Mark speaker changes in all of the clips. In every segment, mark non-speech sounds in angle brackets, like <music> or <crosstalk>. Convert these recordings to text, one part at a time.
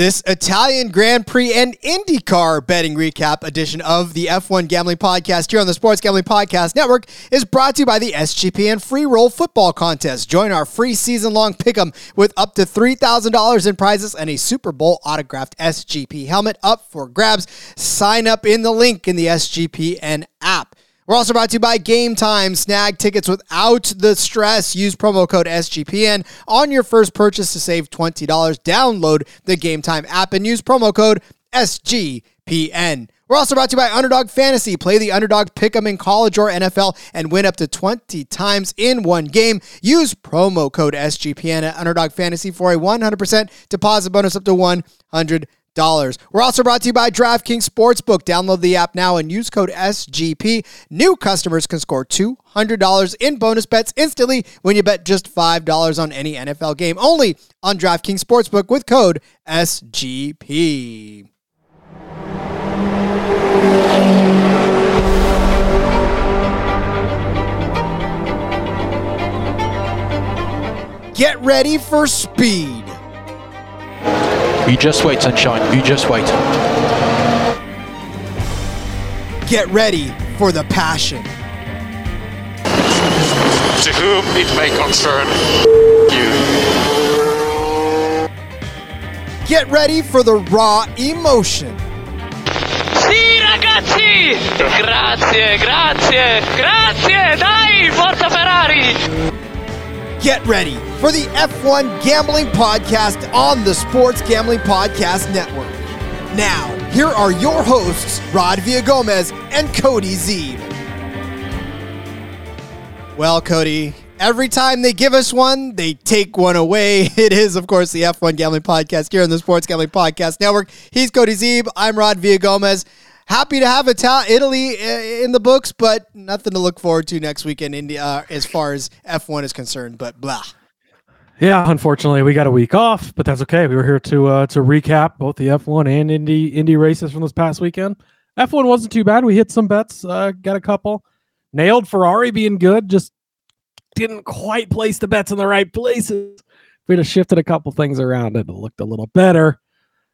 Speaker 1: This Italian Grand Prix and IndyCar betting recap edition of the F1 Gambling Podcast here on the Sports Gambling Podcast Network is brought to you by the SGPN Free Roll Football Contest. Join our free season long pick'em with up to $3,000 in prizes and a Super Bowl autographed SGP helmet up for grabs. Sign up in the link in the SGPN app. We're also brought to you by Game Time. Snag tickets without the stress. Use promo code SGPN on your first purchase to save $20. Download the Game Time app and use promo code SGPN. We're also brought to you by Underdog Fantasy. Play the underdog pick 'em in college or NFL and win up to 20 times in one game. Use promo code SGPN at Underdog Fantasy for a 100% deposit bonus up to 100 dollars. We're also brought to you by DraftKings Sportsbook. Download the app now and use code SGP. New customers can score $200 in bonus bets instantly when you bet just $5 on any NFL game. Only on DraftKings Sportsbook with code SGP. Get ready for speed.
Speaker 2: You just wait, sunshine. You just wait.
Speaker 1: Get ready for the passion.
Speaker 3: To whom it may concern you.
Speaker 1: Get ready for the raw emotion.
Speaker 4: Sì, ragazzi! Grazie, grazie, grazie! Dai, forza Ferrari!
Speaker 1: Get ready for the F1 Gambling Podcast on the Sports Gambling Podcast Network. Now, here are your hosts, Rod Villagomez and Cody Zeeb. Well, Cody, every time they give us one, they take one away. <laughs> It is, of course, the F1 Gambling Podcast here on the Sports Gambling Podcast Network. He's Cody Zeeb. I'm Rod Villagomez. Happy to have Ital- Italy uh, in the books, but nothing to look forward to next week in India uh, as far as F1 is concerned. But blah.
Speaker 5: Yeah, unfortunately, we got a week off, but that's okay. We were here to uh, to recap both the F1 and Indy Indy races from this past weekend. F1 wasn't too bad. We hit some bets, uh, got a couple, nailed Ferrari being good. Just didn't quite place the bets in the right places. We'd have shifted a couple things around, it looked a little better.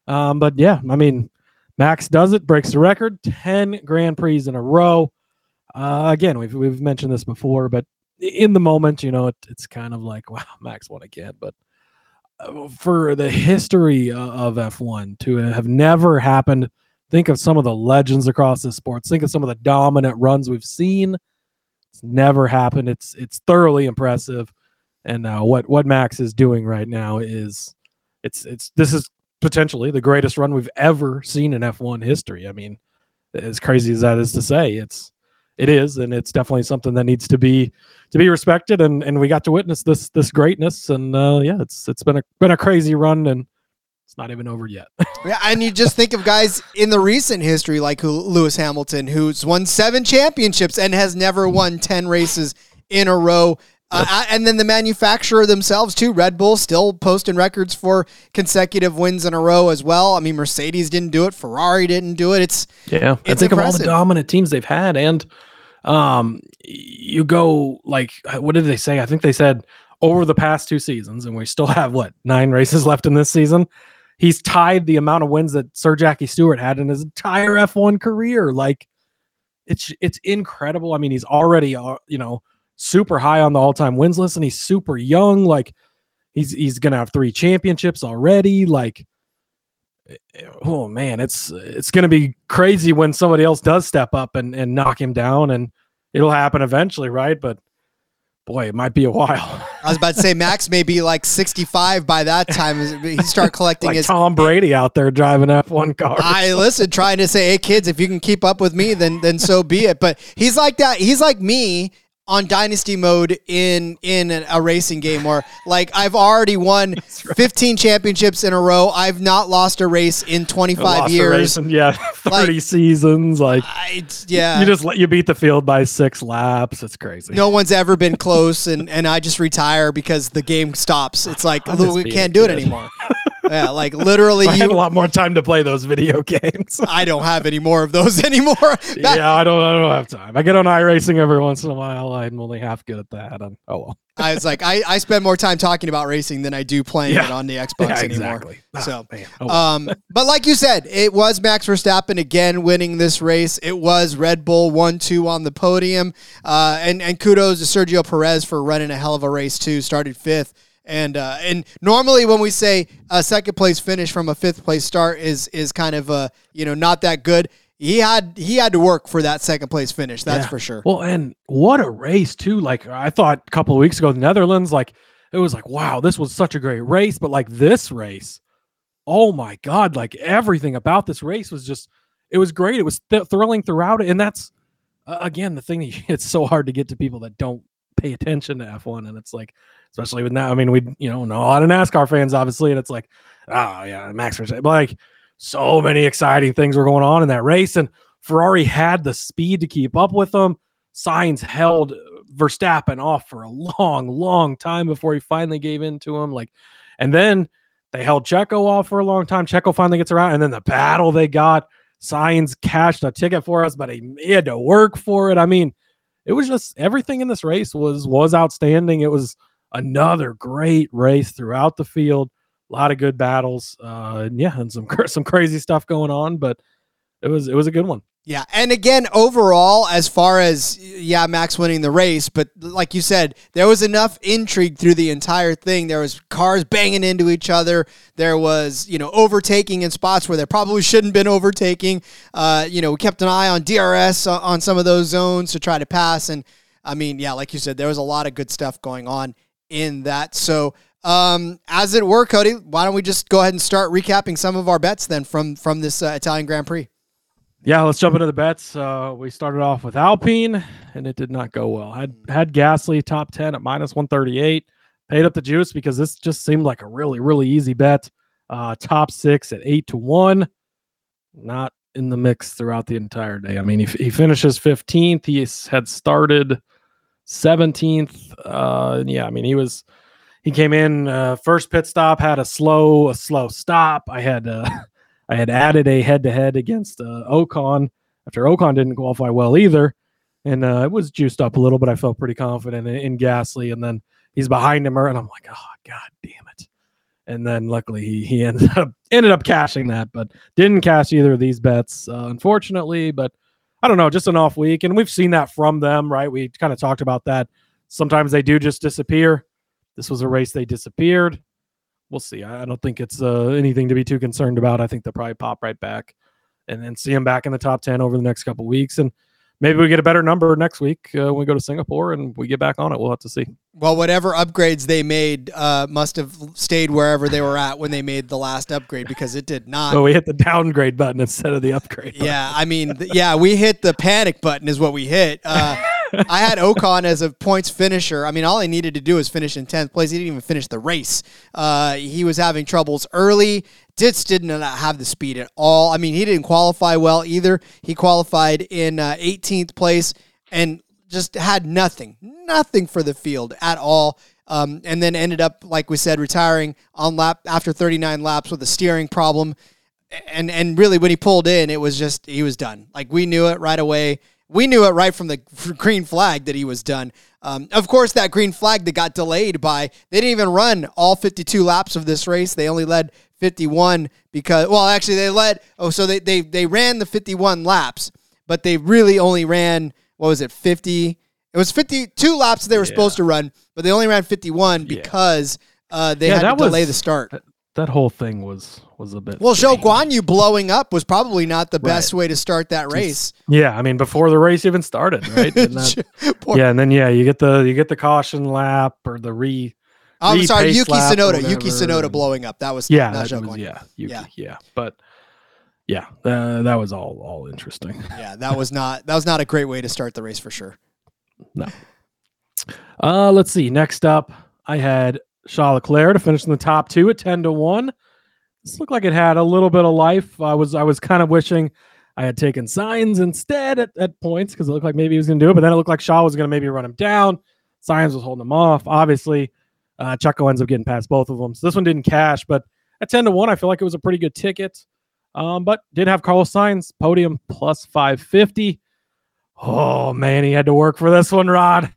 Speaker 5: Um, but yeah, I mean, Max does it, breaks the record, 10 Grand Prix in a row. Uh, again, we've, we've mentioned this before, but in the moment, you know, it, it's kind of like, <laughs> wow, Max won again. But uh, for the history of F1 to have never happened, think of some of the legends across the sports, think of some of the dominant runs we've seen. It's never happened. It's it's thoroughly impressive. And uh, what what Max is doing right now is it's it's this is potentially the greatest run we've ever seen in F1 history. I mean, as crazy as that is to say, it's it is, and it's definitely something that needs to be to be respected. And and we got to witness this this greatness, and uh, yeah, it's it's been a been a crazy run, and it's not even over yet. <laughs>
Speaker 1: yeah, and you just think of guys in the recent history like who, Lewis Hamilton, who's won seven championships and has never won ten races in a row. Uh, and then the manufacturer themselves too, Red Bull, still posting records for consecutive wins in a row as well. I mean, Mercedes didn't do it, Ferrari didn't do it. It's
Speaker 5: yeah,
Speaker 1: it's
Speaker 5: I think
Speaker 1: impressive.
Speaker 5: of all the dominant teams they've had, and um, you go like, what did they say? I think they said over the past two seasons, and we still have what nine races left in this season. He's tied the amount of wins that Sir Jackie Stewart had in his entire F1 career. Like, it's it's incredible. I mean, he's already uh, you know super high on the all-time wins list and he's super young like he's he's going to have 3 championships already like eh, oh man it's it's going to be crazy when somebody else does step up and and knock him down and it'll happen eventually right but boy it might be a <laughs> while
Speaker 1: I was about to say Max may be like 65 by that time. He start collecting
Speaker 5: like
Speaker 1: his
Speaker 5: Tom Brady out there driving F1 cars
Speaker 1: I listen, trying to say, "Hey kids, if you can keep up with me, then then so be it." But he's like that. He's like me on dynasty mode in in a racing game where like I've already won <laughs> 15 championships in a row. I've not lost a race in 25
Speaker 5: Lost a
Speaker 1: years.
Speaker 5: race in, yeah <laughs> 30
Speaker 1: Like-
Speaker 5: seasons like
Speaker 1: I, yeah.
Speaker 5: you just let you beat the field by six laps it's crazy
Speaker 1: no one's ever been close and and I just retire because the game stops. It's like <laughs> we can't do it anymore. Yeah, like literally
Speaker 5: I have a
Speaker 1: you
Speaker 5: lot more time to play those video <laughs> games.
Speaker 1: I don't have any more of those <laughs> anymore. Back-
Speaker 5: yeah, I don't. I don't have time. I get on iRacing every once in a while. I'm only half good at that. And, oh well. <laughs>
Speaker 1: I was like, I, I spend more time talking about racing than I do playing
Speaker 5: Yeah.
Speaker 1: it on the Xbox
Speaker 5: yeah,
Speaker 1: anymore.
Speaker 5: exactly. Ah,
Speaker 1: So.
Speaker 5: Oh.
Speaker 1: Um, but like you said, it was Max Verstappen again winning this race. It was Red Bull one two on the podium, uh, and and kudos to Sergio Perez for running a hell of a race too. Started fifth, and uh, and normally when we say a second place finish from a fifth place start is is kind of uh you know not that good. He had he had to work for that second place finish. That's
Speaker 5: Yeah.
Speaker 1: for sure.
Speaker 5: Well, and what a race too! Like I thought a couple of weeks ago, the Netherlands, like it was like, wow, this was such a great race. But like this race, oh my god, like everything about this race was just, it was great. It was th- thrilling throughout it, and that's uh, again the thing. That <laughs> it's so hard to get to people that don't pay attention to F1, and it's like, especially with now. I mean, we you know know a lot of NASCAR fans, obviously, and it's like, oh yeah, Max Verstappen, like so many exciting things were going on in that race, and Ferrari had the speed to keep up with them. Sainz held Verstappen off for a long, long time before he finally gave in to him. Like, and then they held Checo off for a long time. Checo finally gets around, and then the battle they got. Sainz cashed a ticket for us, but he, he had to work for it. I mean, it was just everything in this race was was outstanding. It was another great race throughout the field. A lot of good battles. Uh, and yeah, and some <laughs> some crazy stuff going on, but it was it was a good one.
Speaker 1: Yeah, and again, overall, as far as yeah, Max winning the race, but like you said, there was enough intrigue through the entire thing. There was cars banging into each other. There was you know overtaking in spots where there probably shouldn't been overtaking. Uh, you know, we kept an eye on DRS on some of those zones to try to pass, and I mean, yeah, like you said, there was a lot of good stuff going on in that. So. Um, as it were, Cody, why don't we just go ahead and start recapping some of our bets then from from this uh, Italian Grand Prix?
Speaker 5: Yeah, let's jump into the bets. Uh, we started off with Alpine, and it did not go well. Had had Gasly top ten at minus one thirty eight. Paid up the juice because this just seemed like a really really easy bet. Uh, top six at eight to one. Not in the mix throughout the entire day. I mean, he, he finishes fifteenth. He had started seventeenth. Uh, yeah, I mean he was. He came in uh, first pit stop, had a slow a slow stop. I had. Uh, <laughs> I had added a head to head against uh, Ocon after Ocon didn't qualify well either. And uh, it was juiced up a little, but I felt pretty confident in, in Gasly. And then he's behind him, and I'm like, oh, God damn it. And then luckily he, he <laughs> ended up ended up cashing that, but didn't cash either of these bets, uh, unfortunately. But I don't know, just an off week. And we've seen that from them, right? We kind of talked about that. Sometimes they do just disappear. This was a race they disappeared we'll see. I don't think it's uh, anything to be too concerned about. I think they'll probably pop right back and then see them back in the top 10 over the next couple weeks. And maybe we get a better number next week uh, when we go to Singapore and we get back on it. We'll have to see.
Speaker 1: Well, whatever upgrades they made uh, must have stayed wherever they were at when they made the last upgrade because it did not.
Speaker 5: So we hit the downgrade button instead of the upgrade.
Speaker 1: yeah, I mean, th- yeah, we hit the panic button is what we hit. Uh, <laughs> I had Ocon as a points finisher. I mean, all he needed to do was finish in tenth place. He didn't even finish the race. Uh, he was having troubles early. Ditz didn't have the speed at all. I mean, he didn't qualify well either. He qualified in uh, 18th place and just had nothing, nothing for the field at all. Um, and then ended up, like we said, retiring on lap after 39 laps with a steering problem and and really when he pulled in it was just he was done like we knew it right away we knew it right from the <laughs> green flag that he was done. Um, of course that green flag that got delayed by they didn't even run all 52 laps of this race. They only led 51 because well actually they led oh so they they, they ran the 51 laps but they really only ran what was it 50 it was 52 laps they were supposed to run but they only ran 51 because uh, they
Speaker 5: Yeah,
Speaker 1: had to delay
Speaker 5: was-
Speaker 1: the start
Speaker 5: That whole thing was was a bit.
Speaker 1: well, Zhou
Speaker 5: strange.
Speaker 1: Guan Yu blowing up was probably not the best way to start that race.
Speaker 5: Yeah, I mean before the race even started, <laughs> right? That- yeah, and then yeah, you get the you get the caution lap or the re.
Speaker 1: I'm sorry,
Speaker 5: re-pace
Speaker 1: Yuki
Speaker 5: lap or
Speaker 1: Tsunoda. Yuki
Speaker 5: whatever,
Speaker 1: Tsunoda blowing up. That was
Speaker 5: Yeah,
Speaker 1: not
Speaker 5: that
Speaker 1: Zhou
Speaker 5: was,
Speaker 1: Guan
Speaker 5: yeah, Yuki,
Speaker 1: Yeah.
Speaker 5: yeah, but yeah, uh, that was all all interesting. <laughs>
Speaker 1: Yeah, that was not that was not a great way to start the race for sure.
Speaker 5: No. Uh, let's see. Next up, I had Charles Leclerc to finish in the top two at ten to one. This looked like it had a little bit of life. I was I was kind of wishing I had taken Sainz instead at, at points because it looked like maybe he was going to do it, but then it looked like Shaw was going to maybe run him down. Sainz was holding him off. Obviously, uh, Checo ends up getting past both of them. So this one didn't cash, but at ten to one, I feel like it was a pretty good ticket. Um, but did have Carlos Sainz podium plus five fifty. Oh man, he had to work for this one, Rod.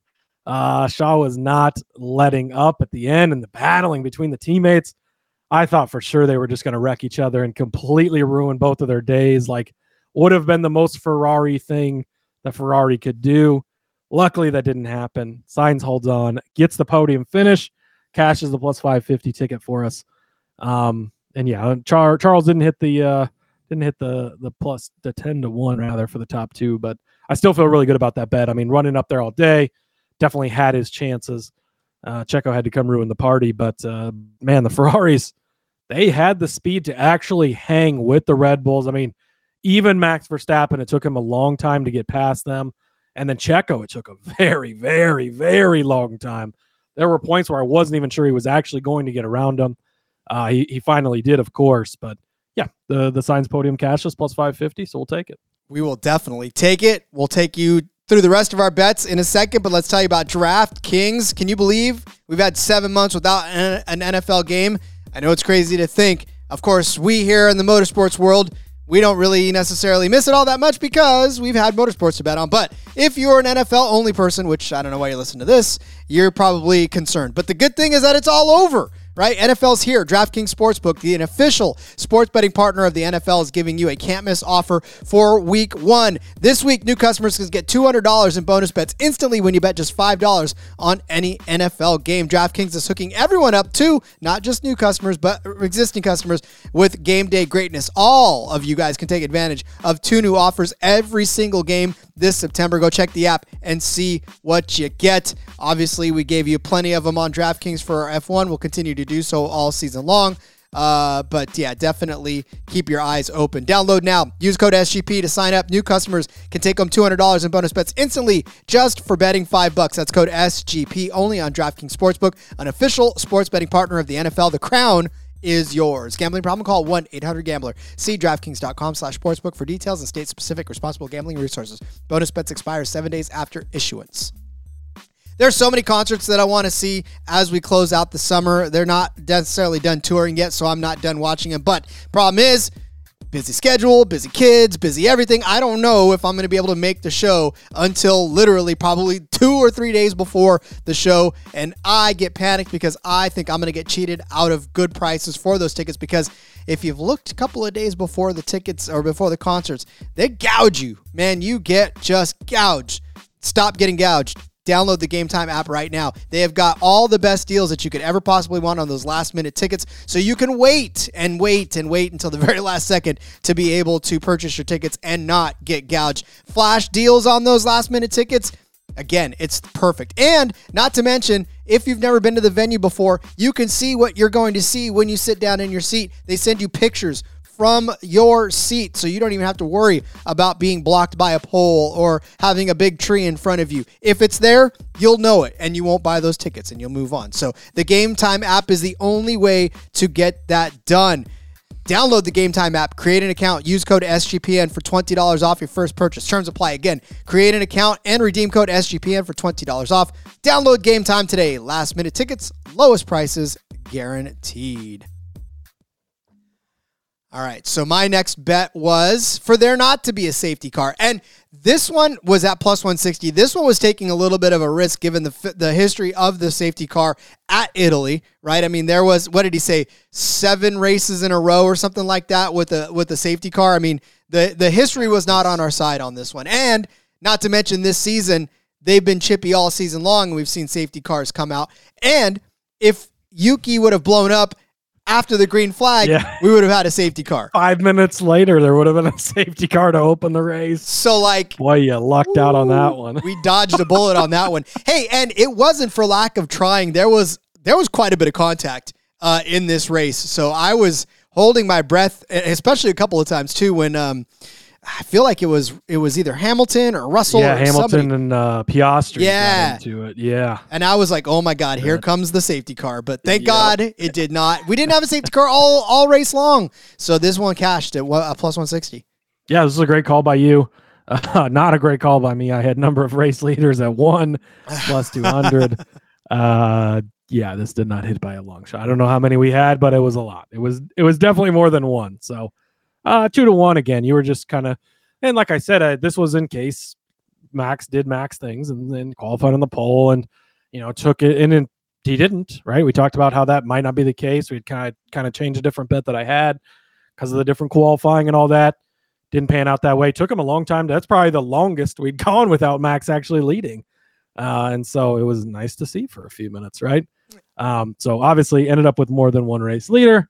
Speaker 5: Uh, Shaw was not letting up at the end and the battling between the teammates. I thought for sure they were just going to wreck each other and completely ruin both of their days. Like, would have been the most Ferrari thing that Ferrari could do. Luckily, that didn't happen. Sainz holds on, gets the podium finish, cashes the plus 550 ticket for us. Um, and yeah, Char- Charles didn't hit the uh, didn't hit the the plus the 10 to 1 rather for the top two, but I still feel really good about that bet. I mean, running up there all day, definitely had his chances. Uh, Checo had to come ruin the party, but uh, man, the <laughs> Ferraris, they had the speed to actually hang with the Red Bulls. I mean, even Max Verstappen, it took him a long time to get past them. And then Checo, it took a <laughs> very, very, very long time. There were points where I wasn't even sure he was actually going to get around him. Uh, he, he finally did, of course. But yeah, the, the Sainz podium cash is plus 550, so we'll take it.
Speaker 1: We will definitely take it. We'll take you through the rest of our bets in a second, but let's tell you about DraftKings. Can you believe we've had seven months without an NFL game? I know it's crazy to think. Of course, we here in the motorsports world we don't really necessarily miss it all that much because we've had motorsports to bet on. But if you're an NFL only person, which I don't know why you listen to this, you're probably concerned. But the good thing is that it's all over right? NFL's here. DraftKings Sportsbook, the official sports betting partner of the NFL, is giving you a can't miss offer for week one. This week, new customers can get $200 in bonus bets instantly when you bet just $5 on any NFL game. DraftKings is hooking everyone up too, not just new customers, but existing customers with game day greatness. All of you guys can take advantage of two new offers every single game this September. Go check the app and see what you get. Obviously, we gave you plenty of them on DraftKings for our F1. We'll continue to do so all season long. Uh, but yeah, definitely keep your eyes open. Download now. Use code SGP to sign up. New customers can take home $200 in bonus bets instantly just for betting five bucks. That's code SGP only on DraftKings Sportsbook, an official sports betting partner of the NFL. The crown is yours. Gambling problem? Call 1-800-GAMBLER. See DraftKings.com slash sportsbook for details and state-specific responsible gambling resources. Bonus bets expire seven days after issuance. There's so many concerts that I want to see as we close out the summer. They're not necessarily done touring yet, so I'm not done watching them. But problem is, busy schedule, busy kids, busy everything. I don't know if I'm going to be able to make the show until literally probably two or three days before the show. And I get panicked because I think I'm going to get cheated out of good prices for those tickets because if you've looked a couple of days before the tickets or before the concerts, they gouge you. Man, you get just gouged. Stop getting gouged download the Game Time app right now. They have got all the best deals that you could ever possibly want on those last minute tickets. So you can wait and wait and wait until the <laughs> very last second to be able to purchase your tickets and not get gouged. Flash deals on those last minute tickets. Again, it's perfect. And not to mention, if you've never been to the venue before, you can see what you're going to see when you sit down in your seat. They send you pictures from your seat so you don't even have to worry about being blocked by a pole or having a big tree in front of you. If it's there, you'll know it and you won't buy those tickets and you'll move on. So the Game Time app is the only way to get that done. Download the Game Time app, create an account, use code SGPN for $20 off your first purchase. Terms apply. Again, create an account and redeem code SGPN for $20 off. Download Game Time today. Last minute tickets, lowest prices guaranteed. All right. So my next bet was for there not to be a safety car. And this one was at plus 160. This one was taking a little bit of a risk given the the history of the safety car at Italy, right? I mean, there was what did he say? 7 races in a row or something like that with the with the safety car. I mean, the the history was not on our side on this one. And not to mention this season, they've been chippy all season long. and We've seen safety cars come out. And if Yuki would have blown up after the green flag, yeah. we would have had a safety car.
Speaker 5: Five minutes later, there would have been a safety car to open the race.
Speaker 1: So, like,
Speaker 5: boy, you lucked ooh, out on that one.
Speaker 1: we dodged a bullet on that one. <laughs> Hey, and it wasn't for lack of trying. There was there was quite a bit of contact uh, in this race. So I was holding my breath, especially a couple of times too when. Um, I feel like it was it was either Hamilton or Russell.
Speaker 5: Yeah,
Speaker 1: or
Speaker 5: Hamilton
Speaker 1: somebody.
Speaker 5: and uh, Piastri.
Speaker 1: Yeah,
Speaker 5: into it. Yeah,
Speaker 1: and I was like, oh my god, here comes the safety car. But thank yep. God it did not. We didn't have a safety car all all race long. So this one cashed at uh, plus one sixty.
Speaker 5: Yeah, this is a great call by you. Uh, <laughs> not a great call by me. I had number of race leaders at one <laughs> plus two hundred. uh, yeah, this did not hit by a long shot. I don't know how many we had, but it was a lot. It was it was definitely more than one. So uh, two to one again. You were just kind of, and like I said, uh, this was in case Max did Max things and then qualified on the pole and you know took it and then he didn't. Right? We talked about how that might not be the case. We'd kind of kind of change a different bet that I had because of the different qualifying and all that. Didn't pan out that way. Took him a long time. That's probably the longest we'd <laughs> gone without Max actually leading. Uh, and so it was nice to see for a few minutes, right? Um, so obviously ended up with more than one race leader.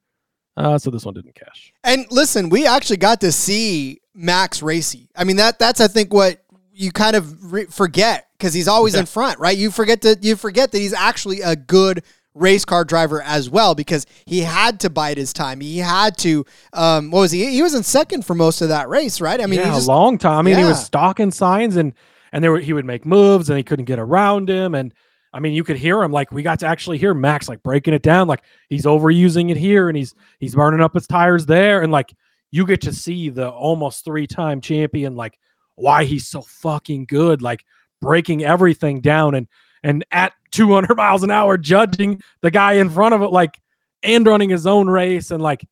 Speaker 5: Uh, so this one didn't cash.
Speaker 1: And listen, we actually got to see Max Racy. I mean that that's I think what you kind of re- forget because he's always
Speaker 5: Yeah.
Speaker 1: in front, right? You forget that you forget that he's actually a good race car driver as well because he had to bide his time. He had to. Um, what was he? He was in second for most of that race, right? I mean,
Speaker 5: yeah,
Speaker 1: he just,
Speaker 5: a long time. I mean, he was stalking Sainz and and there were, he would make moves and he couldn't get around him and I mean, you could hear him like we got to actually hear Max like breaking it down like he's overusing it here and he's he's burning up his tires there. And like you get to see the almost three-time champion like why he's so fucking good like breaking everything down and and at 200 <laughs> miles an hour judging the guy in front of it like and running his own race. And like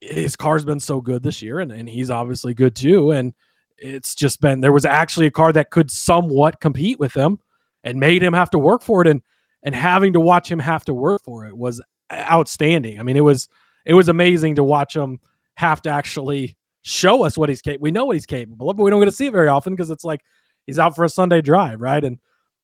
Speaker 5: his car's been so good this year and, and he's obviously good too. And it's just been there was actually a car that could somewhat compete with him and made him have to work for it and and having to watch him have to work for it was outstanding. I mean it was it was amazing to watch him have to actually show us what he's capable we know what he's capable of but we don't get to see it very often because it's like he's out for a sunday drive right? And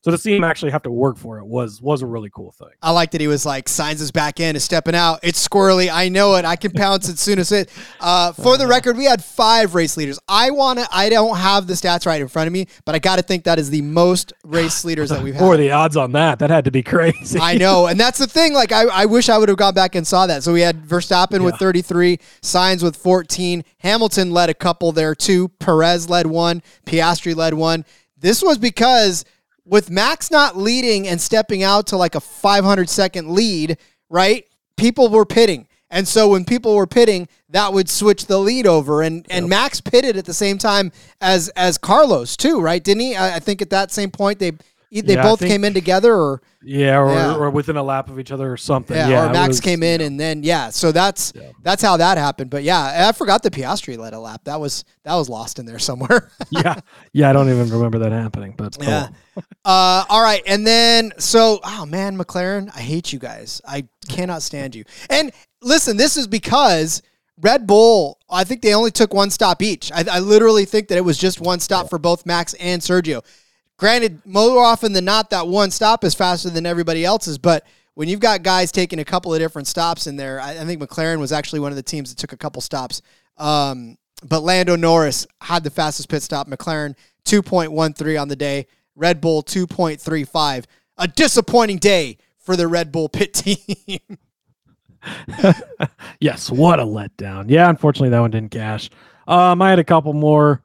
Speaker 5: so to see him actually have to work for it was was a really cool thing
Speaker 1: I like that he was like Sainz his back in, is stepping out. It's squirrely. I know it. I can <laughs> pounce as soon as it. Uh, for the record, we had five race leaders. I want to. I don't have the stats right in front of me, but I got to think that is the most race leaders that we've <laughs> had.
Speaker 5: or the odds on that that had to be crazy
Speaker 1: I know, and that's the thing. Like, I, I wish I would have gone back and saw that. So we had Verstappen with 33, Sainz with 14, Hamilton led a couple there too. Perez led one, Piastri led one. This was because with Max not leading and stepping out to like a 500 second lead, right? People were pitting. And so when people were pitting, that would switch the lead over, and and Max pitted at the same time as as Carlos too, right? Didn't he? I, I think at that same point they they
Speaker 5: Yeah,
Speaker 1: both
Speaker 5: think-
Speaker 1: came in together, or
Speaker 5: Yeah, or,
Speaker 1: Yeah.
Speaker 5: or within a lap of each other or something.
Speaker 1: yeah,
Speaker 5: Yeah,
Speaker 1: or Max
Speaker 5: was-
Speaker 1: came in and then yeah, so that's that's how that happened. But yeah, I forgot the Piastri led a lap. That was that was lost in there somewhere. <laughs>
Speaker 5: yeah, yeah. I don't even remember that happening, but oh,
Speaker 1: yeah. <laughs> Uh, all right, and then so oh man, McLaren, I hate you guys. I cannot stand you. And listen, this is because Red Bull. I think they only took one stop each. I, I literally think that it was just one stop for both Max and Sergio. Granted, more often than not, that one stop is faster than everybody else's, but when you've got guys taking a couple of different stops in there, I, I think McLaren was actually one of the teams that took a couple stops. Um, but Lando Norris had the fastest pit stop. McLaren 2.13 on the day. Red Bull 2.35. A disappointing day for the Red Bull pit <laughs> team. <laughs>
Speaker 5: yes, what a letdown. Yeah, unfortunately that one didn't cash. Um, I had a couple more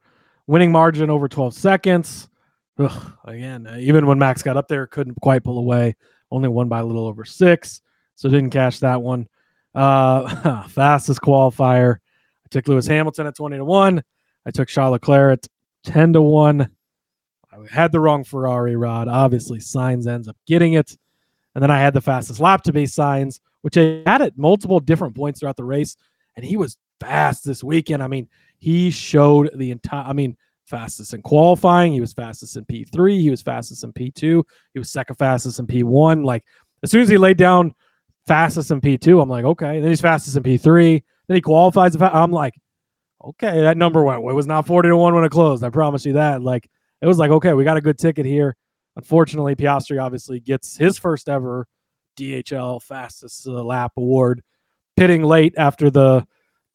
Speaker 5: winning margin over 12 seconds. Ugh, again, uh, even when Max got up there, couldn't quite pull away. Only won by a little over six, so didn't cash that one. Uh, <laughs> fastest qualifier. I took Lewis Hamilton at 20 to one. I took Charles Leclerc at 10 to one. I had the wrong Ferrari rod. Obviously, Sainz ends up getting it. And then I had the fastest lap to be Sainz, which I had at multiple different points throughout the race. And he was fast this weekend. I mean, he showed the entire, I mean, fastest in qualifying. He was fastest in P3. He was fastest in P2. He was second fastest in P1. Like, as soon as he laid down fastest in P2, I'm like, okay. Then he's fastest in P3. Then he qualifies. I'm like, okay, that number went. It was not 40 to 1 when it closed. I promise you that. Like, it was like, okay, we got a good ticket here. Unfortunately, Piastri obviously gets his first ever DHL fastest uh, lap award, pitting late after the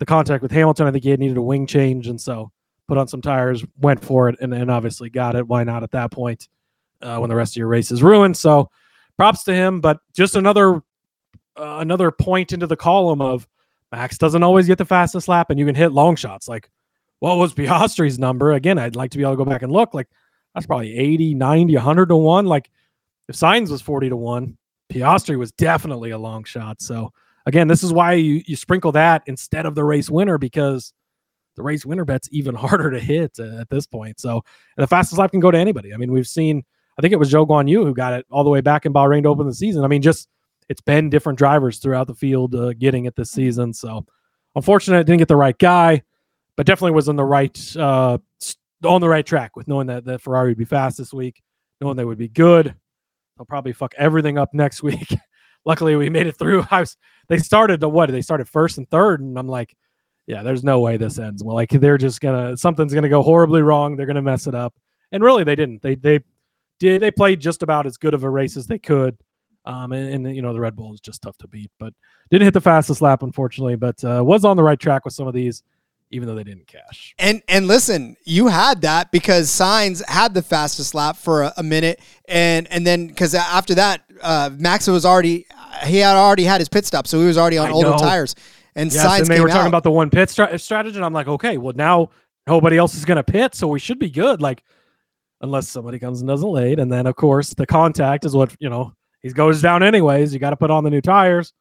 Speaker 5: the contact with Hamilton. I think he had needed a wing change, and so put on some tires, went for it, and, and obviously got it. Why not at that point uh, when the rest of your race is ruined? So props to him, but just another uh, another point into the column of Max doesn't always get the fastest lap, and you can hit long shots. Like, what was <laughs> Piastri's number? Again, I'd like to be able to go back and look. Like, that's probably 80, 90, 100 to 1. Like, if Sainz was 40 to 1, Piastri was definitely a long shot. So, again, this is why you, you sprinkle that instead of the race winner because the race winner bet's even <laughs> harder to hit uh, at this point. So, and the fastest lap can go to anybody. I mean, we've seen, I think it was Zhou Guan Yu who got it all the way back in Bahrain to open the season. I mean, just it's been different drivers throughout the field uh, getting it this season. So, unfortunate, didn't get the right guy, but definitely was in the right uh, on the right track with knowing that that Ferrari would be fast this week, knowing they would be good. They'll probably fuck everything up next <laughs> week. Luckily, we made it through. I was they started the what? They started first and third, and I'm like, yeah, there's no way this ends well. Like they're just gonna something's gonna go horribly wrong. They're gonna mess it up, and really they didn't. They they did they played just about as good of a race as they could. Um, and, and you know the Red Bull is just tough to beat, but didn't hit the fastest lap unfortunately, but uh, was on the right track with some of these, even though they didn't cash.
Speaker 1: And and listen, you had that because Sainz had the fastest lap for a, a minute, and and then because after that, uh, Max was already he had already had his pit stop, so he was already on
Speaker 5: I
Speaker 1: older
Speaker 5: know.
Speaker 1: tires. And
Speaker 5: Yes,
Speaker 1: Sainz
Speaker 5: and they were talking
Speaker 1: out.
Speaker 5: about the one pit stra- strategy, and I'm like, okay, well now nobody else is going to pit, so we should be good. Like, unless somebody comes and doesn't late, and then of course the contact is what you know he goes down anyways. You got to put on the new tires.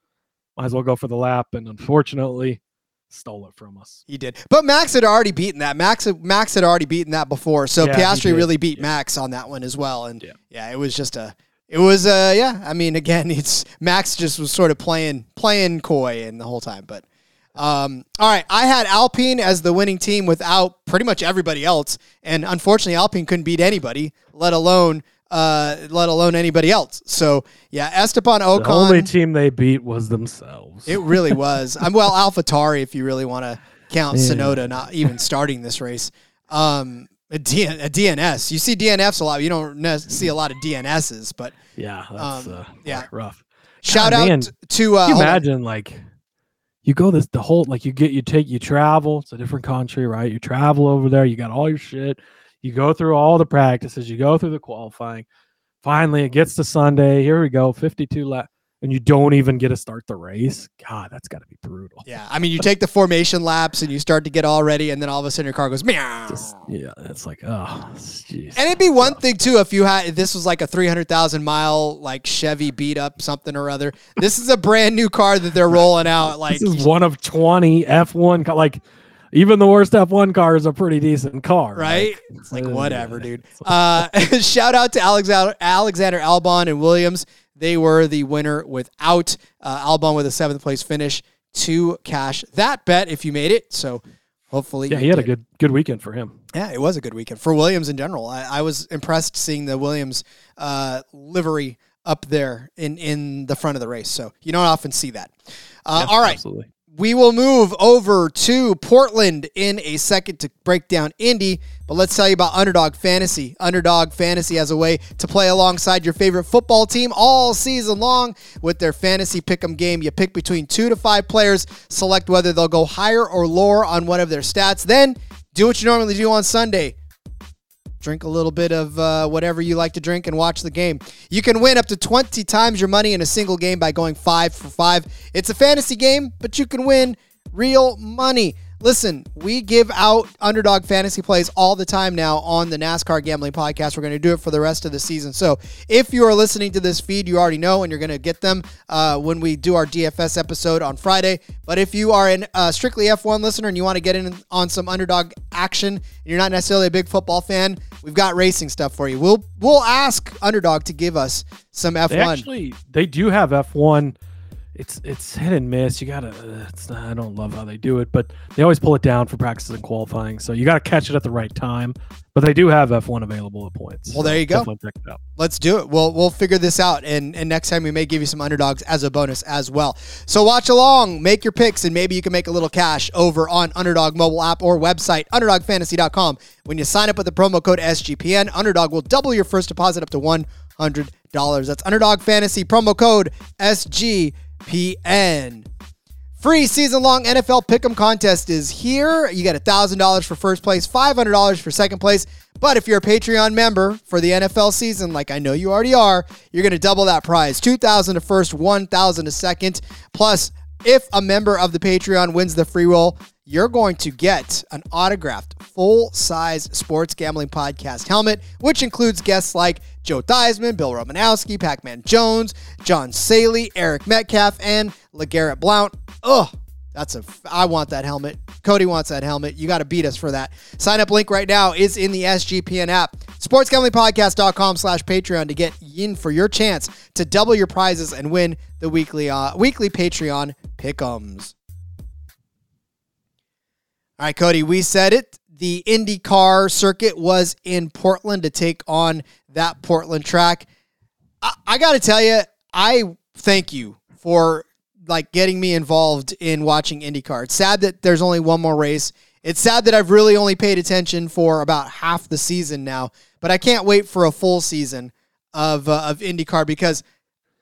Speaker 5: Might as well go for the lap, and unfortunately, stole it from us.
Speaker 1: He did, but Max had already beaten that. Max Max had already beaten that before, so
Speaker 5: Yeah,
Speaker 1: Piastri really beat
Speaker 5: Yeah.
Speaker 1: Max on that one as well. And yeah.
Speaker 5: Yeah.
Speaker 1: it was just a, it was uh yeah. I mean, again, <laughs> it's Max just was sort of playing playing coy and the whole time. But um, all right, I had Alpine as the winning team without pretty much everybody else, and unfortunately, Alpine couldn't beat anybody, let alone uh, let alone anybody else. So yeah, Esteban Ocon.
Speaker 5: The only team they beat was themselves.
Speaker 1: It really was. <laughs> I'm well, AlphaTauri, if you really want to count
Speaker 5: Yeah.
Speaker 1: Tsunoda not even starting this race. Um, a, D- a DNS. You see DNFs a lot. You don't see a lot of DNSs, but
Speaker 5: yeah, that's
Speaker 1: um,
Speaker 5: uh,
Speaker 1: yeah.
Speaker 5: rough.
Speaker 1: shout
Speaker 5: God,
Speaker 1: out
Speaker 5: man.
Speaker 1: to uh,
Speaker 5: Can you
Speaker 1: hold on.
Speaker 5: imagine like you go this the whole like you get you take you travel it's a different country right you travel over there you got all your shit you go through all the practices you go through the qualifying finally it gets to sunday here we go 52 lap and you don't even get to start the race god that's got to be brutal
Speaker 1: Yeah, I mean, you take the formation laps and you start to get all ready, and then all of a sudden your car goes meow.
Speaker 5: Just- yeah it's like oh jeez
Speaker 1: and it'd be one thing too if you had if this was like a three hundred thousand mile like Chevy beat up something or other. This is a brand new car that they're rolling out. <laughs> Like
Speaker 5: this is one of 20 f1 like even the worst f1 car is a pretty decent car
Speaker 1: right?
Speaker 5: Like, <laughs>
Speaker 1: It's like whatever, dude. Uh, <laughs> shout out to Alexander Alexander Albon and Williams. They were the winner without uh, Albon with a seventh place finish to cash that bet if you made it. So hopefully,
Speaker 5: yeah he had a good good weekend for him
Speaker 1: Yeah, it was a good weekend for Williams in general. I, I was impressed seeing the Williams uh, livery up there in in the front of the race. So you don't often see that. Uh,
Speaker 5: Yeah,
Speaker 1: all right,
Speaker 5: absolutely
Speaker 1: we will move over to Portland in a second to break down Indy, but let's tell you about Underdog Fantasy. Underdog Fantasy has a way to play alongside your favorite football team all season long with their fantasy pick'em game. You pick between two to five players, select whether they'll go higher or lower on one of their stats, then do what you normally do on Sunday drink a little bit of uh, whatever you like to drink and watch the game. You can win up to 20 times your money in a single game by going five for five. It's a fantasy game, but you can win real money. Listen, we give out underdog fantasy plays all the time now on the NASCAR Gambling Podcast. We're going to do it for the rest of the season. So if you are listening to this feed, you already know, and you're going to get them uh, when we do our DFS episode on Friday. But if you are a uh, strictly F1 listener and you want to get in on some underdog action, and you're not necessarily a big football fan, we've got racing stuff for you. We'll we'll ask underdog to give us some F1.
Speaker 5: They actually they do have F one. It's it's hit and miss. You gotta. uh, It's not, I don't love how they do it, but they always pull it down for practices and qualifying. So you got to catch it at the right time. But they do have F one available at points.
Speaker 1: Well,
Speaker 5: so
Speaker 1: there you go.
Speaker 5: Definitely it out.
Speaker 1: Let's do it. We'll we'll figure this out, and and next time we may give you some underdogs as a bonus as well. So watch along, make your picks, and maybe you can make a little cash over on Underdog mobile app or website UnderdogFantasy.com. When you sign up with the promo code SGPN, Underdog will double your first deposit up to one hundred dollars. That's Underdog Fantasy promo code SGPN. Free season long NFL Pick'em contest is here. You get $1,000 for first place, $500 for second place. But if you're a Patreon member for the NFL season, like I know you already are, you're going to double that prize 2000 to first, 1000 to second. Plus, if a member of the Patreon wins the free roll, you're going to get an autographed full size sports gambling podcast helmet, which includes guests like Joe Theismann, Bill Romanowski, Pac Man Jones, John Salley, Eric Metcalf, and LeGarrette Blount. Ugh, that's a. I want that helmet. Cody wants that helmet. You got to beat us for that. Sign up link right now is in the SGPN app. SportsGamblingPodcast.com slash Patreon to get in for your chance to double your prizes and win the weekly uh, weekly Patreon pick'ems. All right, Cody, we said it. the IndyCar circuit was in Portland to take on that Portland track. I, I got to tell you, I thank you for like getting me involved in watching IndyCar. It's sad that there's only one more race. It's sad that I've really only paid attention for about half the season now, but I can't wait for a full season of uh, of IndyCar because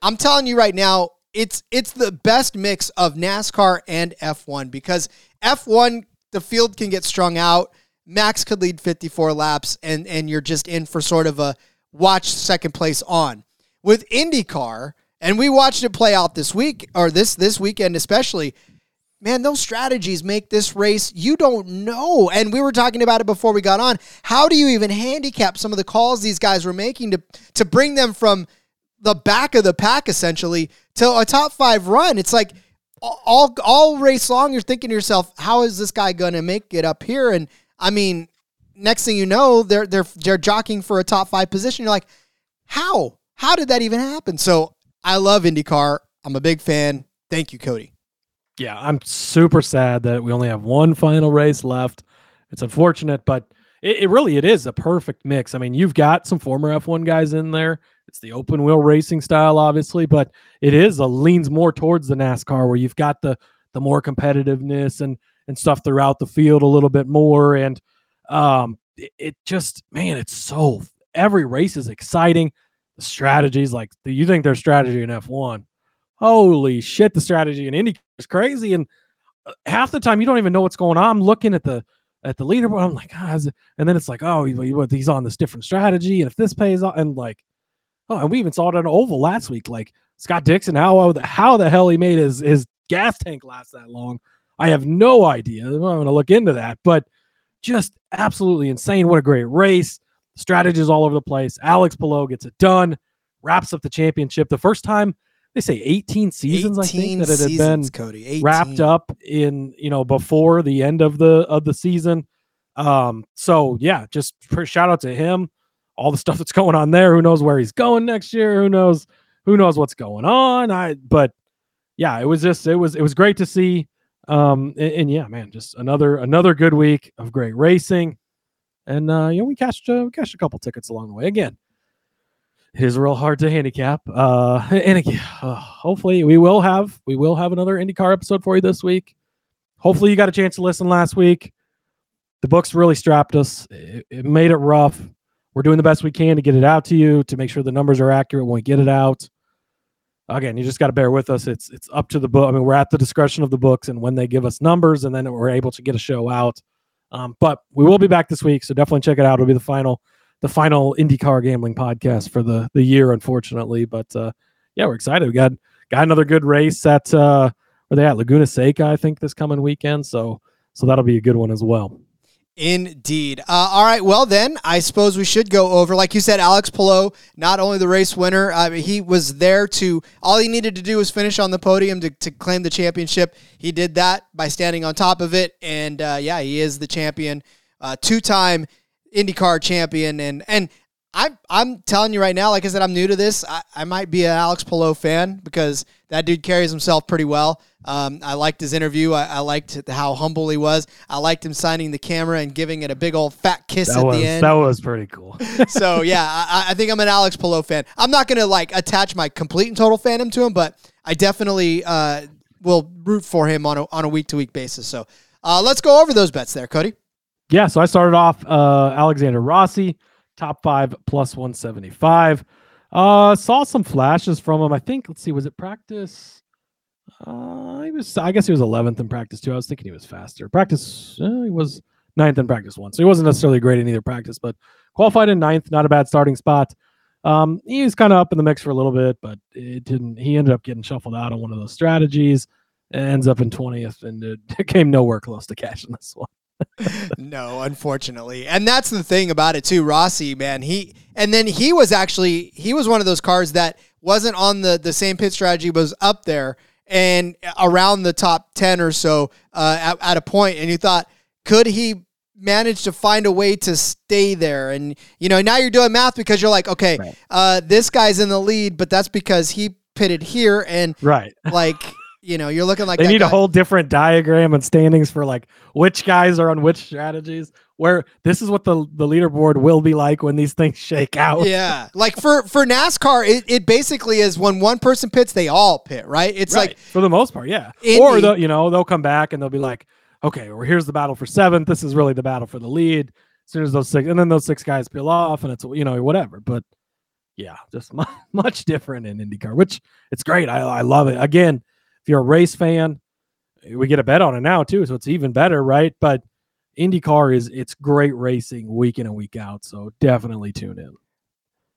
Speaker 1: I'm telling you right now, it's it's the best mix of NASCAR and F1 because F1 the field can get strung out. Max could lead 54 laps and and you're just in for sort of a watch second place on. With IndyCar, and we watched it play out this week or this this weekend especially. Man, those strategies make this race you don't know. And we were talking about it before we got on. How do you even handicap some of the calls these guys were making to to bring them from the back of the pack essentially to a top 5 run? It's like all all race long you're thinking to yourself, how is this guy going to make it up here and I mean, next thing you know, they're they're they're jockeying for a top 5 position. You're like, "How? How did that even happen?" So, I love IndyCar. I'm a big fan. Thank you, Cody.
Speaker 5: Yeah, I'm super sad that we only have one final race left. It's unfortunate, but it, it, really it is a perfect mix. I mean, you've got some former F1 guys in there. It's the open wheel racing style, obviously, but it is a leans more towards the NASCAR where you've got the the more competitiveness and and stuff throughout the field a little bit more. And um, it, it just man, it's so every race is exciting the strategies like you think there's strategy in F1. Holy shit, the strategy in Indy is crazy. And uh, half the time you don't even know what's going on. I'm looking at the at the leaderboard. I'm like, ah, and then it's like, oh, he's on this different strategy, and if this pays off, and like, oh, and we even saw it on Oval last week. Like Scott Dixon, how how the hell he made his his gas tank last that long? I have no idea. I'm going to look into that, but just absolutely insane. What a great race! strategies all over the place. Alex Palou gets it done, wraps up the championship. The first time they say 18 seasons, 18 I think that it had seasons, been
Speaker 1: Cody, 18.
Speaker 5: wrapped up in you know before the end of the of the season. Um, so yeah, just shout out to him. All the stuff that's going on there. Who knows where he's going next year? Who knows? Who knows what's going on? I but yeah, it was just it was it was great to see. Um, and, and yeah, man, just another another good week of great racing and uh, you know we cashed uh, we cashed a couple tickets along the way. Again, it is real hard to handicap. Uh, and again, uh, hopefully we will have we will have another IndyCar episode for you this week. Hopefully you got a chance to listen last week. The books really strapped us. It, it made it rough. We're doing the best we can to get it out to you to make sure the numbers are accurate when we get it out. Again, you just got to bear with us. It's it's up to the book. I mean, we're at the discretion of the books, and when they give us numbers, and then we're able to get a show out um, but we will be back this week, so definitely check it out. It'll be the final the final IndyCar gambling podcast for the the year, unfortunately. But uh, yeah, we're excited. We got got another good race at uh, where they at Laguna Seca, I think, this coming weekend. So so that'll be a good one as well.
Speaker 1: Indeed. Uh, all right. Well, then I suppose we should go over, like you said, Alex Palou, not only the race winner, uh, he was there to, all he needed to do was finish on the podium to, to claim the championship. He did that by standing on top of it. And uh, yeah, he is the champion, uh, two time IndyCar champion. And, and I'm, I'm telling you right now, like I said, I'm new to this. I, I might be an Alex Palou fan because that dude carries himself pretty well. Um, I liked his interview. I, I, liked how humble he was. I liked him signing the camera and giving it a big old fat kiss
Speaker 5: that
Speaker 1: at
Speaker 5: was,
Speaker 1: the end.
Speaker 5: That was pretty cool. <laughs>
Speaker 1: so yeah, I, I, think I'm an Alex Palou fan. I'm not gonna like attach my complete and total fandom to him, but I definitely uh, will root for him on a on a week to week basis. So uh, let's go over those bets there, Cody.
Speaker 5: Yeah, so I started off uh, Alexander Rossi, top five plus 175. Uh, saw some flashes from him. I think. Let's see. Was it practice? Uh, he was. I guess he was 11th in practice too. I was thinking he was faster. Practice. Uh, he was ninth in practice one, so he wasn't necessarily great in either practice, but qualified in ninth. Not a bad starting spot. Um, he was kind of up in the mix for a little bit, but it didn't. He ended up getting shuffled out on one of those strategies. Ends up in 20th, and it <laughs> came nowhere close to cashing this one.
Speaker 1: No, unfortunately. And that's the thing about it too. Rossi, man, he and then he was actually he was one of those cars that wasn't on the the same pit strategy, was up there and around the top 10 or so uh, at, at a point and you thought could he manage to find a way to stay there and you know now you're doing math because you're like okay right. uh, this guy's in the lead but that's because he pitted here and
Speaker 5: right <laughs>
Speaker 1: like you know you're looking like
Speaker 5: they need
Speaker 1: guy.
Speaker 5: a whole different diagram and standings for like which guys are on which strategies where this is what the the leaderboard will be like when these things <laughs> shake out.
Speaker 1: Yeah, like for for NASCAR, it, it basically is when one person pits, they all pit, right? It's
Speaker 5: Right,
Speaker 1: like
Speaker 5: for the most part, yeah. Or they'll, you know they'll come back and they'll be like, okay, well here's the battle for seventh. This is really the battle for the lead. As soon as those six, and then those six guys peel off, and it's you know whatever. But yeah, just mu- <laughs> much different in IndyCar, which it's great. I I love it. Again, if you're a race fan, we get a bet on it now too, so it's even better, right? But IndyCar is it's great racing week in and week out, so definitely tune in.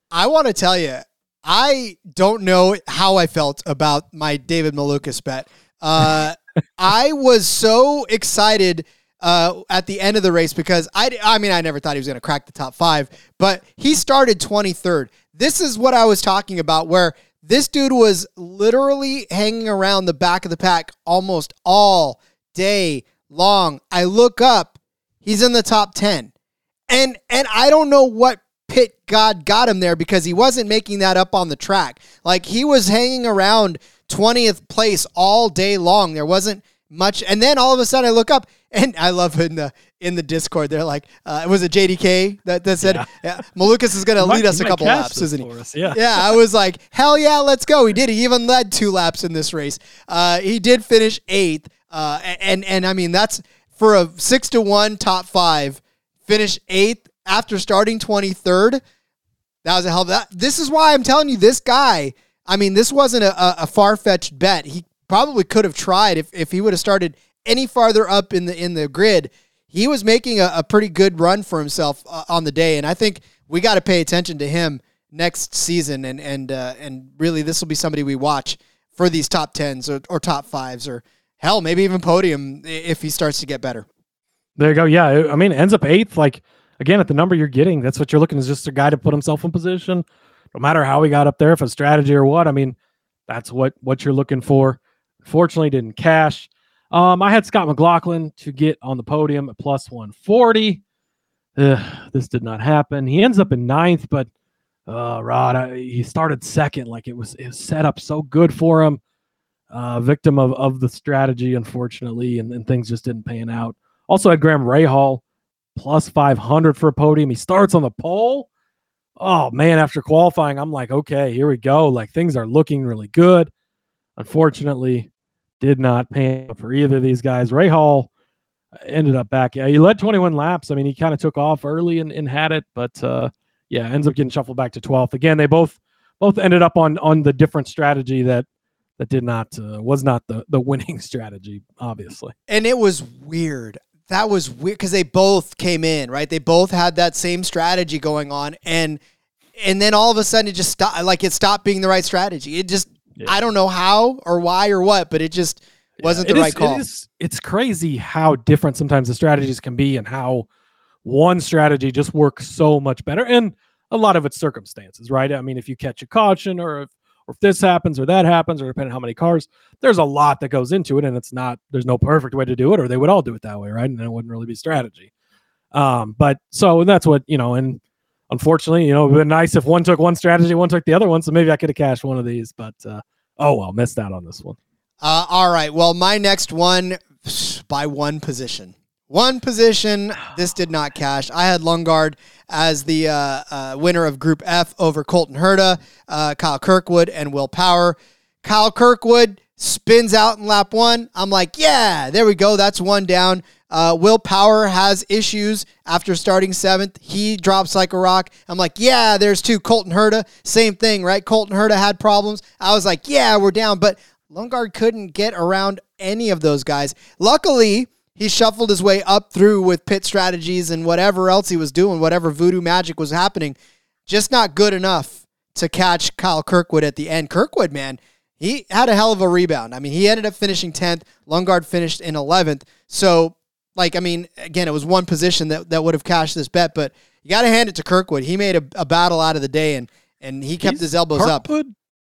Speaker 1: I want to tell you, I don't know how I felt about my David Malukas bet. Uh, <laughs> I was so excited uh, at the end of the race because I, I mean, I never thought he was going to crack the top five, but he started 23rd. This is what I was talking about, where this dude was literally hanging around the back of the pack almost all day long. I look up, he's in the top 10. And and I don't know what pit God got him there because he wasn't making that up on the track. Like he was hanging around 20th place all day long. There wasn't much and then all of a sudden I look up and I love in the in the Discord they're like uh, it was a JDK that, that said
Speaker 5: Yeah.
Speaker 1: yeah. Malukas is going to lead us a couple laps, isn't he?
Speaker 5: us, yeah.
Speaker 1: yeah, I was like, hell yeah, let's go. He did. He even led two laps in this race. Uh, he did finish eighth. Uh, and and I mean that's for a six to one top five, finish eighth after starting twenty third. That was a hell of that. This is why I'm telling you, this guy. I mean, this wasn't a, a, a far fetched bet. He probably could have tried if, if he would have started any farther up in the in the grid. He was making a, a pretty good run for himself uh, on the day, and I think we got to pay attention to him next season, and and uh, and really this will be somebody we watch for these top tens or, or top fives or hell maybe even podium if he starts to get better.
Speaker 5: There you go. Yeah, I mean, ends up eighth. Like again, at the number you're getting, that's what you're looking is just a guy to put himself in position. No matter how he got up there, if a strategy or what. I mean, that's what what you're looking for. Fortunately, didn't cash. Um, I had Scott McLaughlin to get on the podium at plus 140. Ugh, this did not happen. He ends up in ninth, but uh, Rod, I, he started second. Like it was, it was set up so good for him. Uh, victim of of the strategy, unfortunately, and, and things just didn't pan out. Also had Graham Rahal plus 500 for a podium. He starts on the pole. Oh man, after qualifying, I'm like, okay, here we go. Like things are looking really good. Unfortunately, did not pan for either of these guys. Rahal ended up back. Yeah, he led 21 laps. I mean, he kind of took off early and, and had it, but uh, yeah, ends up getting shuffled back to 12th. Again, they both both ended up on on the different strategy that that did not uh, was not the the winning <laughs> strategy, obviously.
Speaker 1: And it was weird. That was weird because they both came in, right? They both had that same strategy going on, and and then all of a sudden it just stopped. Like it stopped being the right strategy. It just
Speaker 5: Yeah.
Speaker 1: I don't know how or why or what, but it just wasn't
Speaker 5: It
Speaker 1: the
Speaker 5: is-
Speaker 1: right call.
Speaker 5: It is, it's crazy how different sometimes the strategies can be and how one strategy just works so much better. And a lot of it's circumstances, right? I mean, if you catch a caution or if, or if this happens or that happens, or depending on how many cars, there's a lot that goes into it. And it's not, there's no perfect way to do it, or they would all do it that way, right? And it wouldn't really be strategy. Um, but so that's what, you know, and unfortunately, you know, it would have been nice if one took one strategy, one took the other one. So maybe I could have cashed one of these, but uh, oh well, missed out on this one.
Speaker 1: Uh, all right. Well, my next one by one position. One position. This did not cash. I had Lundgaard as the uh, uh, winner of Group F over Colton Herta, uh, Kyle Kirkwood, and Will Power. Kyle Kirkwood spins out in lap one. I'm like, yeah, there we go. That's one down. Uh, Will Power has issues after starting seventh. He drops like a rock. I'm like, yeah, there's two. Colton Herta, same thing, right? Colton Herta had problems. I was like, yeah, we're down. But Lundgaard couldn't get around any of those guys. Luckily, he shuffled his way up through with pit strategies and whatever else he was doing, whatever voodoo magic was happening. Just not good enough to catch Kyle Kirkwood at the end. Kirkwood, man, he had a hell of a rebound. I mean, he ended up finishing 10th. Lundgaard finished in 11th. So, like, I mean, again, it was one position that, that would have cashed this bet, but you got to hand it to Kirkwood. He made a, a battle out of the day and, and he kept
Speaker 5: He's-
Speaker 1: his elbows up.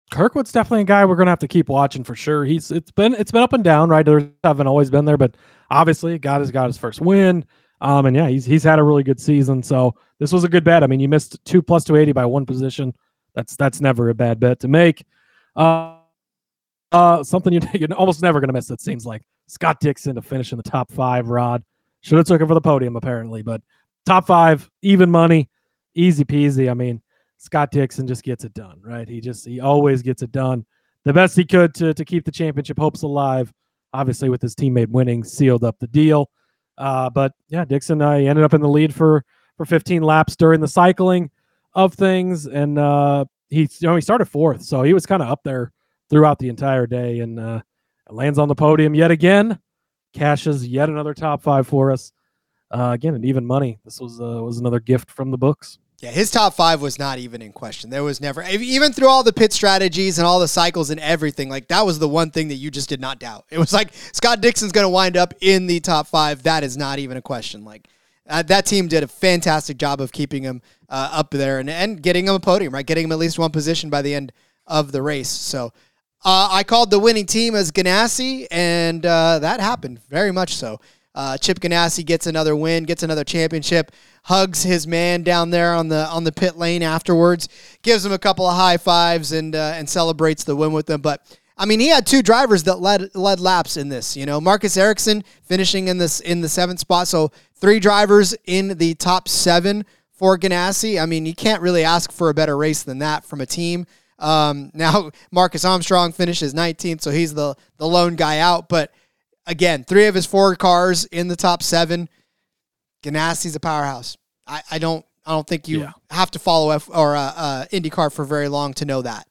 Speaker 5: Kirkwood's definitely a guy we're gonna have to keep watching for sure. He's it's been it's been up and down, right? There haven't always been there, but obviously God has got his first win. Um, and yeah, he's he's had a really good season. So this was a good bet. I mean, you missed two plus two eighty by one position. That's that's never a bad bet to make. Uh, uh, something you, <laughs> you're almost never gonna miss. It seems like Scott Dixon to finish in the top five. Rod should have took it for the podium apparently, but top five, even money, easy peasy. I mean, Scott Dixon just gets it done, right? He just he always gets it done. The best he could to to keep the championship hopes alive. Obviously, with his teammate winning, sealed up the deal. Uh, but yeah, Dixon uh, ended up in the lead for for 15 laps during the cycling of things, and uh, he you know he started fourth, so he was kind of up there throughout the entire day, and uh, lands on the podium yet again, cashes yet another top five for us. Uh, again, and even money. This was uh, was another gift from the books.
Speaker 1: Yeah, his top five was not even in question. There was never, even through all the pit strategies and all the cycles and everything, like that was the one thing that you just did not doubt. It was like Scott Dixon's going to wind up in the top five. That is not even a question. Like uh, that team did a fantastic job of keeping him uh, up there and, and getting him a podium, right? Getting him at least one position by the end of the race. So uh, I called the winning team as Ganassi, and uh, that happened very much so. Uh, Chip Ganassi gets another win, gets another championship, hugs his man down there on the on the pit lane afterwards, gives him a couple of high fives, and uh, and celebrates the win with them. But I mean, he had two drivers that led led laps in this. You know, Marcus Ericsson finishing in this in the seventh spot, so three drivers in the top seven for Ganassi. I mean, you can't really ask for a better race than that from a team. Um, now <laughs> Marcus Armstrong finishes 19th, so he's the the lone guy out, but again, three of his four cars in the top seven. Ganassi's a powerhouse. I, I don't I don't think you yeah. have to follow F or uh, uh, IndyCar for very long to know that.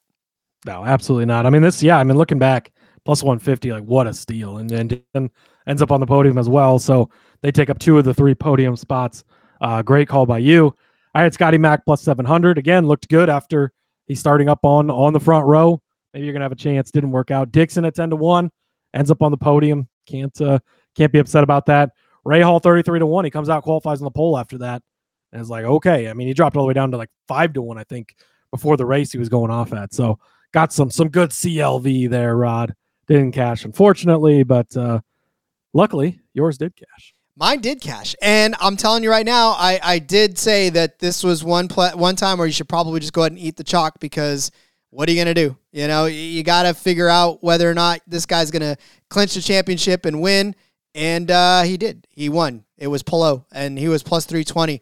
Speaker 5: No, absolutely not. I mean, this yeah. I mean, looking back, plus one fifty, like what a steal, and then ends up on the podium as well. So they take up two of the three podium spots. Uh, great call by you. I had Scotty Mac plus seven hundred again. Looked good after he's starting up on on the front row. Maybe you're gonna have a chance. Didn't work out. Dixon at ten to one ends up on the podium. Can't uh, can't be upset about that. Rahal 33 to 1. He comes out, qualifies on the pole after that. And it's like, okay. I mean, he dropped all the way down to like five to one, I think, before the race he was going off at. So got some some good CLV there, Rod. Didn't cash, unfortunately, but uh luckily yours did cash.
Speaker 1: Mine did cash, and I'm telling you right now, I, I did say that this was one pl- one time where you should probably just go ahead and eat the chalk because what are you to do? You know, you got to figure out whether or not this guy's to clinch the championship and win. And uh, he did. He won. It was Palou, and he was plus 320.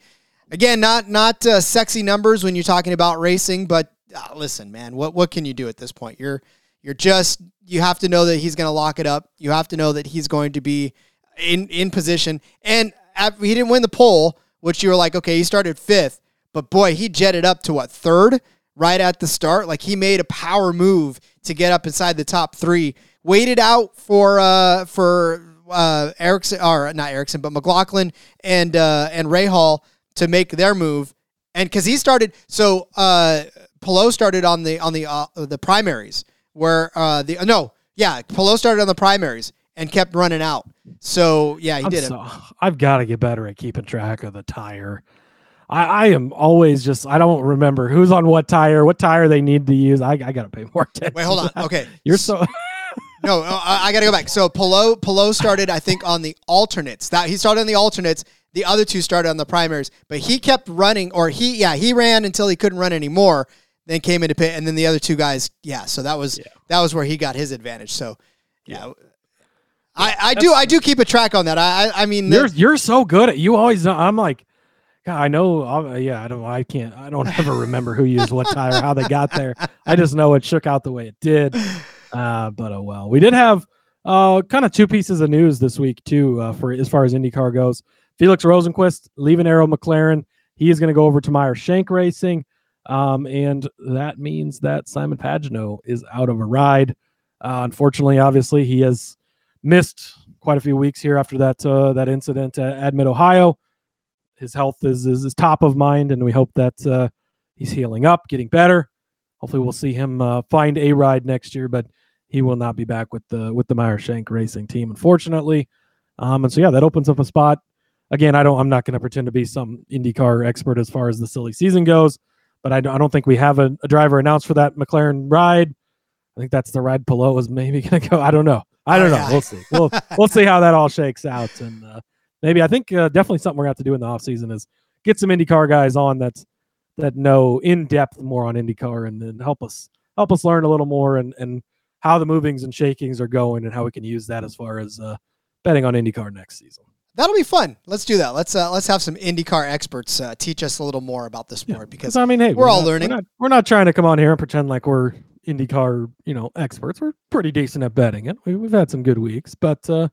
Speaker 1: Again, not not uh, sexy numbers when you're talking about racing, but uh, listen, man, what what can you do at this point? You're you're just you have to know that he's going to lock it up. You have to know that he's going to be in in position. And he didn't win the pole, which you were like, okay, he started fifth, but boy, he jetted up to what third right at the start. Like he made a power move to get up inside the top three. Waited out for uh for uh Ericsson or not Ericsson, but McLaughlin and uh and Rahal to make their move. And because he started, so uh Palou started on the on the uh, the primaries where uh the no yeah Palou started on the primaries and kept running out. So yeah, he I'm did so, it.
Speaker 5: I've got to get better at keeping track of the tire I, I am always just I don't remember who's on what tire, what tire they need to use. I, I gotta pay more attention.
Speaker 1: Wait, hold on. Okay,
Speaker 5: you're so. <laughs>
Speaker 1: no, uh, I, I gotta go back. So Palou Palou started, I think, on the alternates. That he started on the alternates. The other two started on the primaries, but he kept running, or he yeah he ran until he couldn't run anymore. Then came into pit, and then the other two guys, yeah. So that was yeah. that was where he got his advantage. So yeah. yeah. I, I do I do keep a track on that. I I, I mean
Speaker 5: you're you're so good at you always I'm like God, I know. Uh, yeah, I don't. I can't. I don't ever remember who used what tire, how they got there. I just know it shook out the way it did. Uh, but oh well. We did have uh, kind of two pieces of news this week too, uh, for as far as IndyCar goes. Felix Rosenqvist leaving Arrow McLaren. He is going to go over to Meyer Shank Racing, um, and that means that Simon Pagenaud is out of a ride. Uh, unfortunately, obviously, he has missed quite a few weeks here after that uh, that incident at, Mid Ohio his health is, is, is top of mind, and we hope that uh, he's healing up, getting better. Hopefully, we'll see him uh, find a ride next year, but he will not be back with the with the Meyer Shank Racing team, unfortunately. Um, and so, yeah, that opens up a spot. Again, I don't. I'm not going to pretend to be some IndyCar expert as far as the silly season goes, but I don't, I don't think we have a, a driver announced for that McLaren ride. I think that's the ride Palou is maybe <laughs> going to go. I don't know. I don't know. We'll see. We'll we'll see how that all shakes out, and uh, maybe I think uh, definitely something we're going to have to do in the offseason is get some IndyCar guys on that's that know in depth more on IndyCar and then help us help us learn a little more and and how the movings and shakings are going and how we can use that as far as uh, betting on IndyCar next season.
Speaker 1: That'll be fun. Let's do that. Let's uh, let's have some IndyCar experts uh, teach us a little more about the sport because
Speaker 5: Because I mean, hey,
Speaker 1: we're all
Speaker 5: not-
Speaker 1: learning.
Speaker 5: We're not, we're not trying to come on here and pretend like we're IndyCar, you know, experts. We're pretty decent at betting it. We, we've had some good weeks, but uh,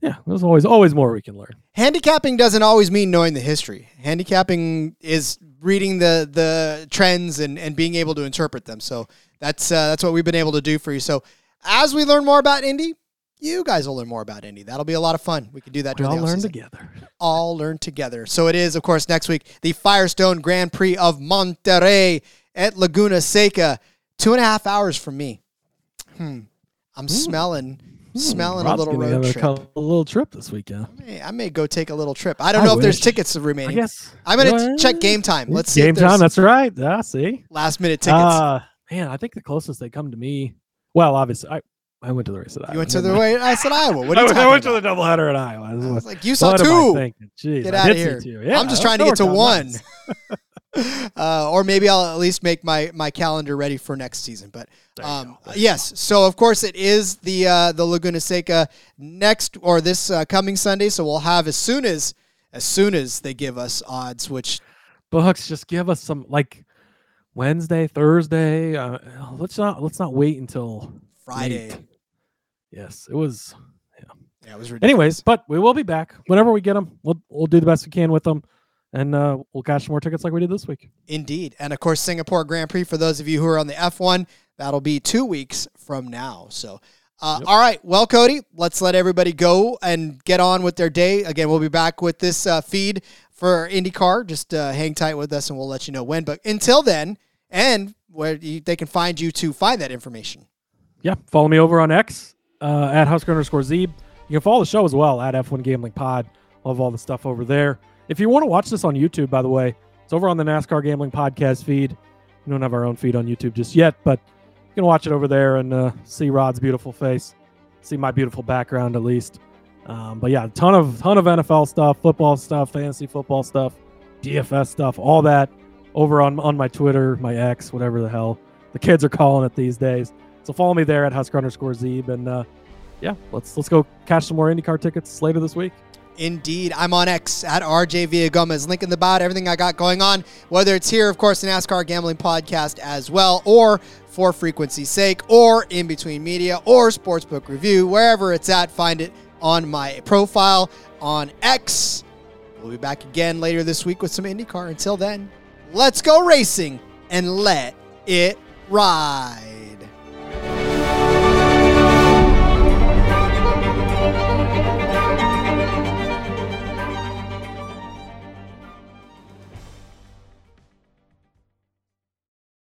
Speaker 5: yeah, there's always always more we can learn.
Speaker 1: handicapping doesn't always mean knowing the history. Handicapping is reading the the trends and, and being able to interpret them. So that's uh, that's what we've been able to do for you. So as we learn more about Indy, you guys will learn more about Indy. That'll be a lot of fun. We can do that
Speaker 5: We all learn together.
Speaker 1: all learn together. So it is, of course, next week, the Firestone Grand Prix of Monterey at Laguna Seca. Two and a half hours from me. Hmm. I'm smelling, smelling a little road
Speaker 5: have a,
Speaker 1: trip.
Speaker 5: a little trip this weekend.
Speaker 1: Hey, I may go take a little trip. I don't
Speaker 5: I
Speaker 1: know if there's
Speaker 5: wish.
Speaker 1: tickets
Speaker 5: I
Speaker 1: remaining.
Speaker 5: guess
Speaker 1: I'm gonna
Speaker 5: Well,
Speaker 1: check Gametime. Let's see
Speaker 5: Gametime. That's right. Yeah, see.
Speaker 1: last minute tickets.
Speaker 5: Uh, man, I think the closest they come to me. Well, obviously, I I went to the race at Iowa.
Speaker 1: you went to the way I said Iowa. What are
Speaker 5: I, <laughs>
Speaker 1: you
Speaker 5: went-
Speaker 1: talking
Speaker 5: I went
Speaker 1: about?
Speaker 5: to the doubleheader at Iowa.
Speaker 1: I was like, you saw two.
Speaker 5: Jeez,
Speaker 1: Get
Speaker 5: I did see
Speaker 1: here.
Speaker 5: Yeah,
Speaker 1: I'm just trying to get to one. <laughs> uh, or maybe I'll at least make my my calendar ready for next season. But um, yes, so of course it is the uh, the Laguna Seca next or this uh, coming Sunday. So we'll have as soon as as soon as they give us odds, which
Speaker 5: books just give us some like Wednesday, Thursday. Uh, let's not let's not wait until
Speaker 1: Friday.
Speaker 5: late. Yes, it was.
Speaker 1: Yeah, it was ridiculous.
Speaker 5: Anyways, but we will be back whenever we get them. We'll we'll do the best we can with them, and uh, we'll cash more tickets like we did this week.
Speaker 1: Indeed. And of course, Singapore Grand Prix for those of you who are on the F1, that'll be two weeks from now. So, uh, all right. Well, Cody, let's let everybody go and get on with their day. Again, we'll be back with this uh, feed for IndyCar. Just uh, hang tight with us and we'll let you know when. But until then, and where you, they can find you to find that information.
Speaker 5: Yeah, follow me over on X uh, at Husker underscore Zeeb. You can follow the show as well at F1 Gambling Pod. Love all the stuff over there. If you want to watch this on YouTube, by the way, it's over on the NASCAR Gambling Podcast feed. We don't have our own feed on YouTube just yet, but you can watch it over there and uh, see Rod's beautiful face, see my beautiful background at least. Um, but yeah, a ton of ton of NFL stuff, football stuff, fantasy football stuff, DFS stuff, all that over on on my Twitter, my X, whatever the hell the kids are calling it these days. So follow me there at Husker underscore Zeeb, and uh, yeah, let's let's go catch some more IndyCar tickets later this week.
Speaker 1: Indeed. I'm on X at RJ Villagomez. Link in the bio, everything I got going on, whether it's here, of course, the NASCAR Gambling Podcast as well, or for frequency's sake, or in between media, or Sportsbook Review, wherever it's at, find it on my profile on X. We'll be back again later this week with some IndyCar. Until then, let's go racing and let it ride.